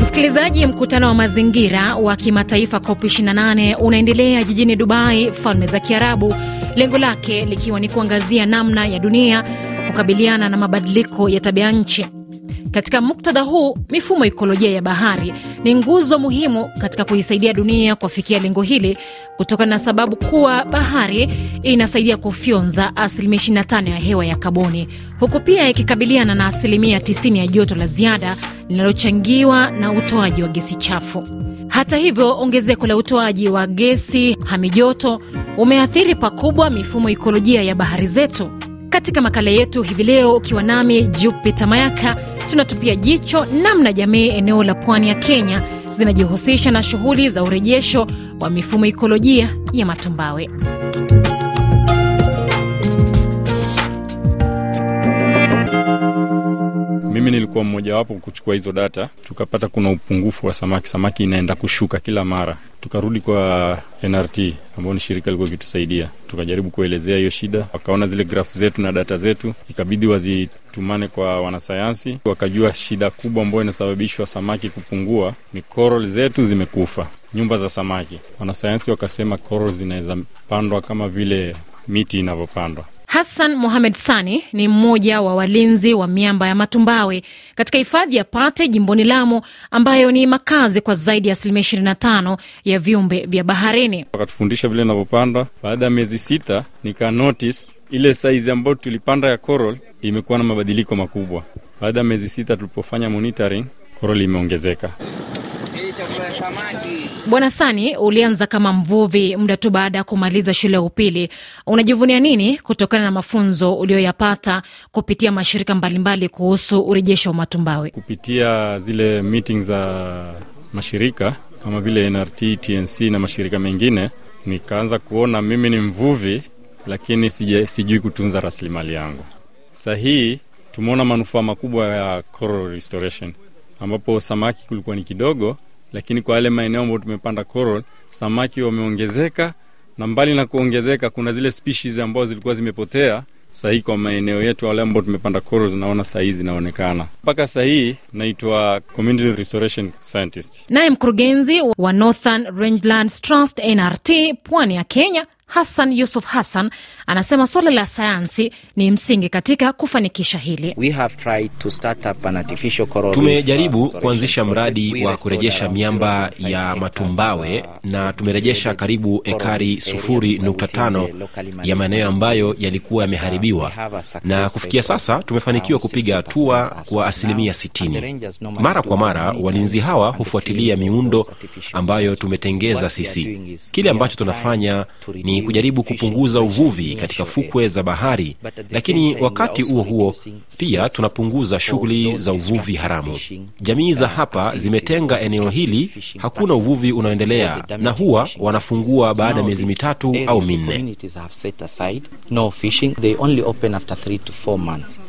Msikilizaji, mkutano wa mazingira wa kimataifa COP 28 unaendelea jijini Dubai, Falme za Kiarabu, lengo lake likiwa ni kuangazia namna ya dunia kukabiliana na mabadiliko ya tabia nchi. Katika muktadha huu, mifumo ikolojia ya bahari ni nguzo muhimu katika kuisaidia dunia kufikia lengo hili, kutokana na sababu kuwa bahari inasaidia kufyonza asilimia 25 ya hewa ya kaboni, huku pia ikikabiliana na asilimia 90 ya joto la ziada linalochangiwa na utoaji wa gesi chafu. Hata hivyo, ongezeko la utoaji wa gesi hamijoto umeathiri pakubwa mifumo ikolojia ya bahari zetu. Katika makala yetu hivi leo, ukiwa nami Jupita Mayaka, tunatupia jicho namna jamii eneo la pwani ya Kenya zinajihusisha na shughuli za urejesho wa mifumo ikolojia ya matumbawe. Mimi nilikuwa mmojawapo kuchukua hizo data, tukapata kuna upungufu wa samaki, samaki inaenda kushuka kila mara. Tukarudi kwa NRT ambao ni shirika likuwa ikitusaidia, tukajaribu kuelezea hiyo shida, wakaona zile grafu zetu na data zetu, ikabidi wazitumane kwa wanasayansi, wakajua shida kubwa ambayo inasababishwa samaki kupungua ni coral zetu zimekufa, nyumba za samaki. Wanasayansi wakasema coral zinaweza pandwa kama vile miti inavyopandwa. Hassan Mohamed Sani ni mmoja wa walinzi wa miamba ya matumbawe katika hifadhi ya Pate jimboni Lamu, ambayo ni makazi kwa zaidi ya asilimia 25 ya viumbe vya baharini. Wakatufundisha vile inavyopandwa. Baada ya miezi sita, nika notice ile saizi ambayo tulipanda ya coral imekuwa na mabadiliko makubwa. Baada ya miezi sita tulipofanya monitoring, coral imeongezeka. Bwana Sani, ulianza kama mvuvi muda tu baada ya kumaliza shule ya upili. Unajivunia nini kutokana na mafunzo uliyoyapata kupitia mashirika mbalimbali kuhusu urejesho wa matumbawe? Kupitia zile meeting za mashirika kama vile NRT, TNC na mashirika mengine, nikaanza kuona mimi ni mvuvi, lakini sije, sijui kutunza rasilimali yangu. Sahii tumeona manufaa makubwa ya coral restoration, ambapo samaki kulikuwa ni kidogo lakini kwa yale maeneo ambayo tumepanda coral samaki wameongezeka, na mbali na kuongezeka, kuna zile species ambazo zilikuwa zimepotea. Sahii kwa maeneo yetu wale ambao tumepanda coral naona sahii zinaonekana. Mpaka sahii naitwa community restoration scientist. Naye mkurugenzi wa Northern Rangelands Trust NRT pwani ya Kenya Hassan Yusuf Hassan anasema suala la sayansi ni msingi katika kufanikisha hili. Tumejaribu kuanzisha mradi wa kurejesha miamba ya matumbawe na tumerejesha karibu ekari sufuri nukta tano ya maeneo ambayo yalikuwa yameharibiwa, na kufikia sasa tumefanikiwa kupiga hatua kwa asilimia 60. Mara kwa mara walinzi hawa hufuatilia miundo ambayo tumetengeza sisi. Kile ambacho tunafanya ni kujaribu kupunguza uvuvi katika fukwe za bahari, lakini wakati huo huo pia tunapunguza shughuli za uvuvi haramu. Jamii za hapa zimetenga eneo hili, hakuna uvuvi unaoendelea, na huwa wanafungua baada ya miezi mitatu au minne.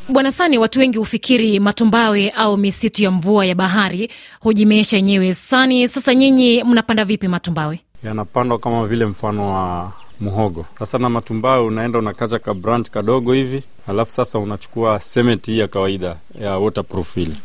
Bwana Sani, watu wengi hufikiri matumbawe au misitu ya mvua ya bahari hujimeesha yenyewe. Sani, sasa nyinyi mnapanda vipi matumbawe? Yanapandwa kama vile mfano wa muhogo. Sasa na matumbawe unaenda unakacha ka branch kadogo hivi, alafu sasa unachukua cement hii ya kawaida ya waterproof ile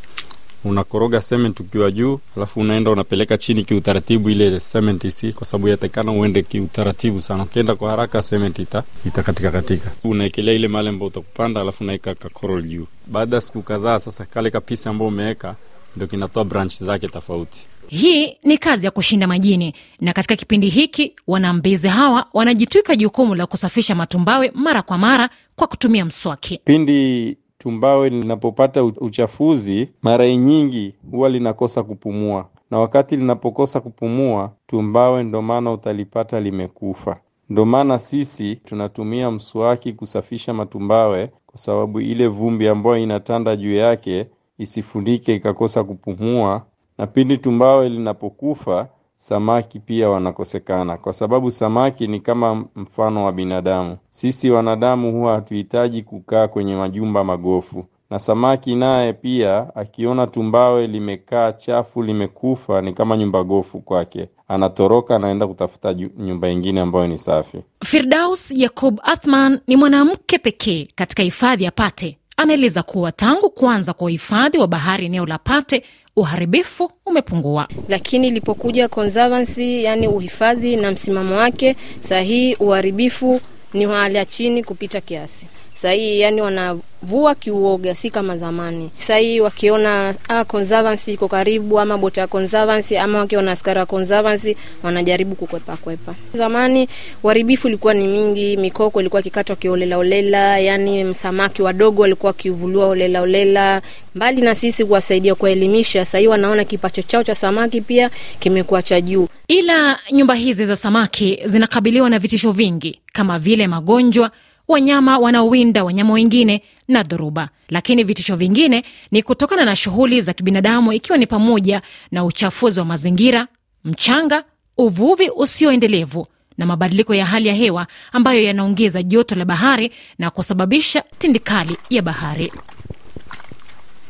unakoroga cement ukiwa juu, alafu unaenda unapeleka chini kiutaratibu, ile cement isi, kwa sababu yatakana uende kiutaratibu sana. Ukienda kwa haraka cement ita itakatika katika, unaekelea ile mali ambayo utakupanda, alafu unaweka kakorol juu. Baada ya siku kadhaa, sasa kale kapisi ambao umeweka ndio kinatoa branch zake tofauti. Hii ni kazi ya kushinda majini, na katika kipindi hiki wanambezi hawa wanajitwika jukumu la kusafisha matumbawe mara kwa mara kwa kutumia mswaki. Pindi tumbawe linapopata uchafuzi, mara nyingi huwa linakosa kupumua, na wakati linapokosa kupumua, tumbawe ndo maana utalipata limekufa. Ndo maana sisi tunatumia mswaki kusafisha matumbawe, kwa sababu ile vumbi ambayo inatanda juu yake isifunike ikakosa kupumua na pindi tumbawe linapokufa samaki pia wanakosekana, kwa sababu samaki ni kama mfano wa binadamu. Sisi wanadamu huwa hatuhitaji kukaa kwenye majumba magofu, na samaki naye pia akiona tumbawe limekaa chafu, limekufa, ni kama nyumba gofu kwake, anatoroka anaenda kutafuta nyumba ingine ambayo ni safi. Firdaus Yakub Athman ni mwanamke pekee katika hifadhi ya Pate. Anaeleza kuwa tangu kuanza kwa uhifadhi wa bahari eneo la Pate uharibifu umepungua, lakini ilipokuja conservancy, yani uhifadhi na msimamo wake sahihi, uharibifu ni hali ya chini kupita kiasi sahii yani wanavua kiuoga, si kama zamani. Sahii wakiona ah, conservancy iko karibu ama bota ya conservancy ama wakiona askari wa conservancy wanajaribu kukwepa kwepa. Zamani uharibifu ilikuwa ni mingi, mikoko ilikuwa kikatwa kiolela olela, yani msamaki wadogo walikuwa wakivuliwa olela olela. Mbali na sisi kuwasaidia kuwaelimisha, sahii wanaona kipacho chao cha samaki pia kimekuwa cha juu. Ila nyumba hizi za samaki zinakabiliwa na vitisho vingi kama vile magonjwa wanyama wanaowinda wanyama wengine na dhoruba. Lakini vitisho vingine ni kutokana na shughuli za kibinadamu, ikiwa ni pamoja na uchafuzi wa mazingira, mchanga, uvuvi usioendelevu na mabadiliko ya hali ya hewa ambayo yanaongeza joto la bahari na kusababisha tindikali ya bahari.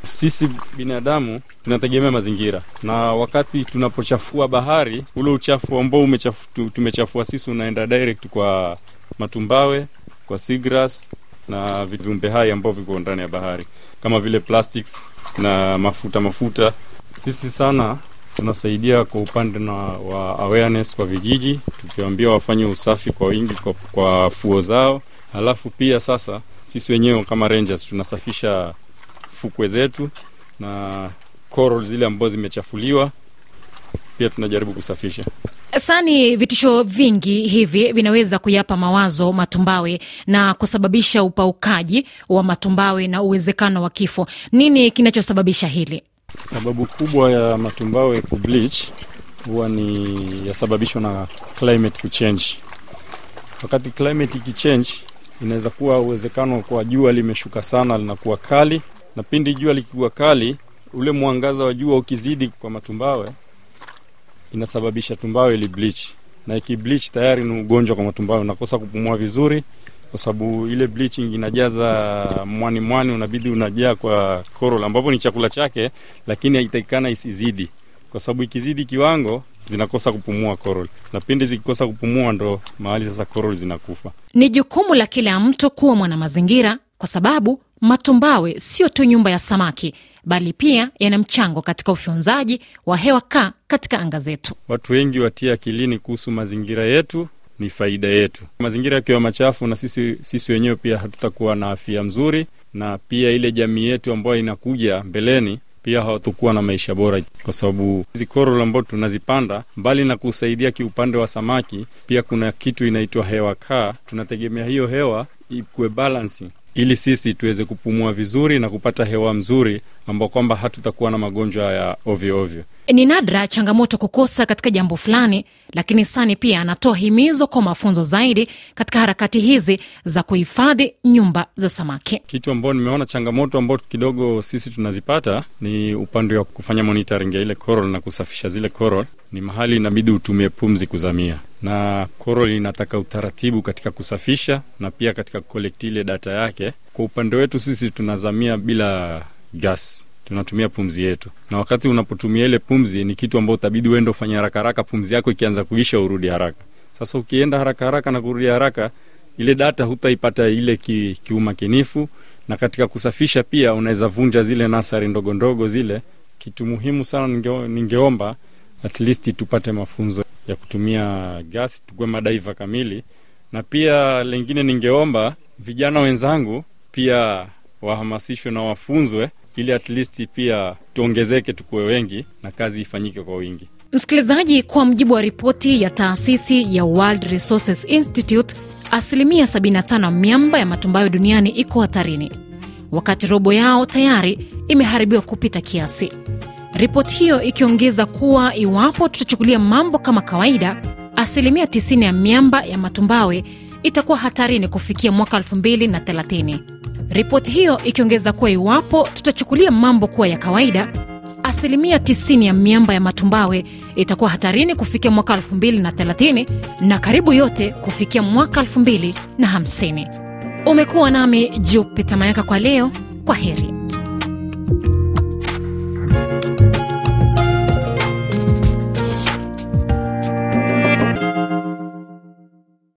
Sisi binadamu tunategemea mazingira, na wakati tunapochafua bahari, ule uchafu ambao tumechafua sisi unaenda direct kwa matumbawe kwa seagrass na viumbe hai ambao viko ndani ya bahari kama vile plastics na mafuta mafuta. Sisi sana tunasaidia kwa upande na wa awareness kwa vijiji, tukiwaambia wafanye usafi kwa wingi kwa, kwa fuo zao. Halafu pia sasa sisi wenyewe kama rangers tunasafisha fukwe zetu na coral zile ambazo zimechafuliwa pia tunajaribu kusafisha. Sani, vitisho vingi hivi vinaweza kuyapa mawazo matumbawe na kusababisha upaukaji wa matumbawe na uwezekano wa kifo. Nini kinachosababisha hili? Sababu kubwa ya matumbawe kubleach huwa ni yasababishwa na climate kuchange. Wakati climate ikichange, inaweza kuwa uwezekano kwa jua limeshuka sana, linakuwa kali, na pindi jua likiwa kali, ule mwangaza wa jua ukizidi kwa matumbawe inasababisha tumbawe ili bleach, na ikibleach tayari ni ugonjwa kwa matumbawe, unakosa kupumua vizuri kwa sababu ile bleaching inajaza mwani mwani, unabidi unajaa kwa coral ambapo ni chakula chake, lakini haitakikana isizidi, kwa sababu ikizidi kiwango zinakosa kupumua coral, na pindi zikikosa kupumua ndo mahali sasa coral zinakufa. Ni jukumu la kila mtu kuwa mwanamazingira, kwa sababu matumbawe sio tu nyumba ya samaki bali pia yana mchango katika ufyonzaji wa hewa kaa katika anga zetu. Watu wengi watia akilini kuhusu mazingira yetu ni faida yetu. Mazingira yakiwa machafu, na sisi sisi wenyewe pia hatutakuwa na afya mzuri, na pia ile jamii yetu ambayo inakuja mbeleni pia hawatakuwa na maisha bora, kwa sababu hizi korol ambao tunazipanda, mbali na kusaidia kiupande wa samaki, pia kuna kitu inaitwa hewa kaa. Tunategemea hiyo hewa ikuwe balansi ili sisi tuweze kupumua vizuri na kupata hewa mzuri ambao kwamba hatutakuwa na magonjwa ya ovyo ovyo. Ni nadra changamoto kukosa katika jambo fulani, lakini Sani pia anatoa himizo kwa mafunzo zaidi katika harakati hizi za kuhifadhi nyumba za samaki. Kitu ambao nimeona changamoto ambao kidogo sisi tunazipata ni upande wa kufanya monitoring ya ile coral na kusafisha zile coral. Ni mahali inabidi utumie pumzi kuzamia, na coral inataka utaratibu katika kusafisha na pia katika kukolekti ile data yake. Kwa upande wetu sisi tunazamia bila gas tunatumia pumzi yetu, na wakati unapotumia ile pumzi ni kitu ambao utabidi uende ufanye haraka haraka, pumzi yako ikianza kuisha urudi haraka. Sasa ukienda haraka haraka na kurudi haraka, ile data hutaipata ile ki, kiumakinifu, na katika kusafisha pia unaweza vunja zile nasari ndogo ndogo zile. Kitu muhimu sana ninge, ningeomba at least tupate mafunzo ya kutumia gasi, tukue madaiva kamili, na pia lengine ningeomba vijana wenzangu pia wahamasishwe na wafunzwe ili at least pia tuongezeke, tukuwe wengi na kazi ifanyike kwa wingi. Msikilizaji, kwa mjibu wa ripoti ya taasisi ya World Resources Institute, asilimia 75 miamba ya matumbayo duniani iko hatarini, wakati robo yao tayari imeharibiwa kupita kiasi. Ripoti hiyo ikiongeza kuwa iwapo tutachukulia mambo kama kawaida, asilimia 90 ya miamba ya matumbawe itakuwa hatarini kufikia mwaka 2030. Ripoti hiyo ikiongeza kuwa iwapo tutachukulia mambo kuwa ya kawaida, asilimia 90 ya miamba ya matumbawe itakuwa hatarini kufikia mwaka 2030 na karibu yote kufikia mwaka 2050. Umekuwa nami Jupita Mayaka kwa leo. Kwa heri.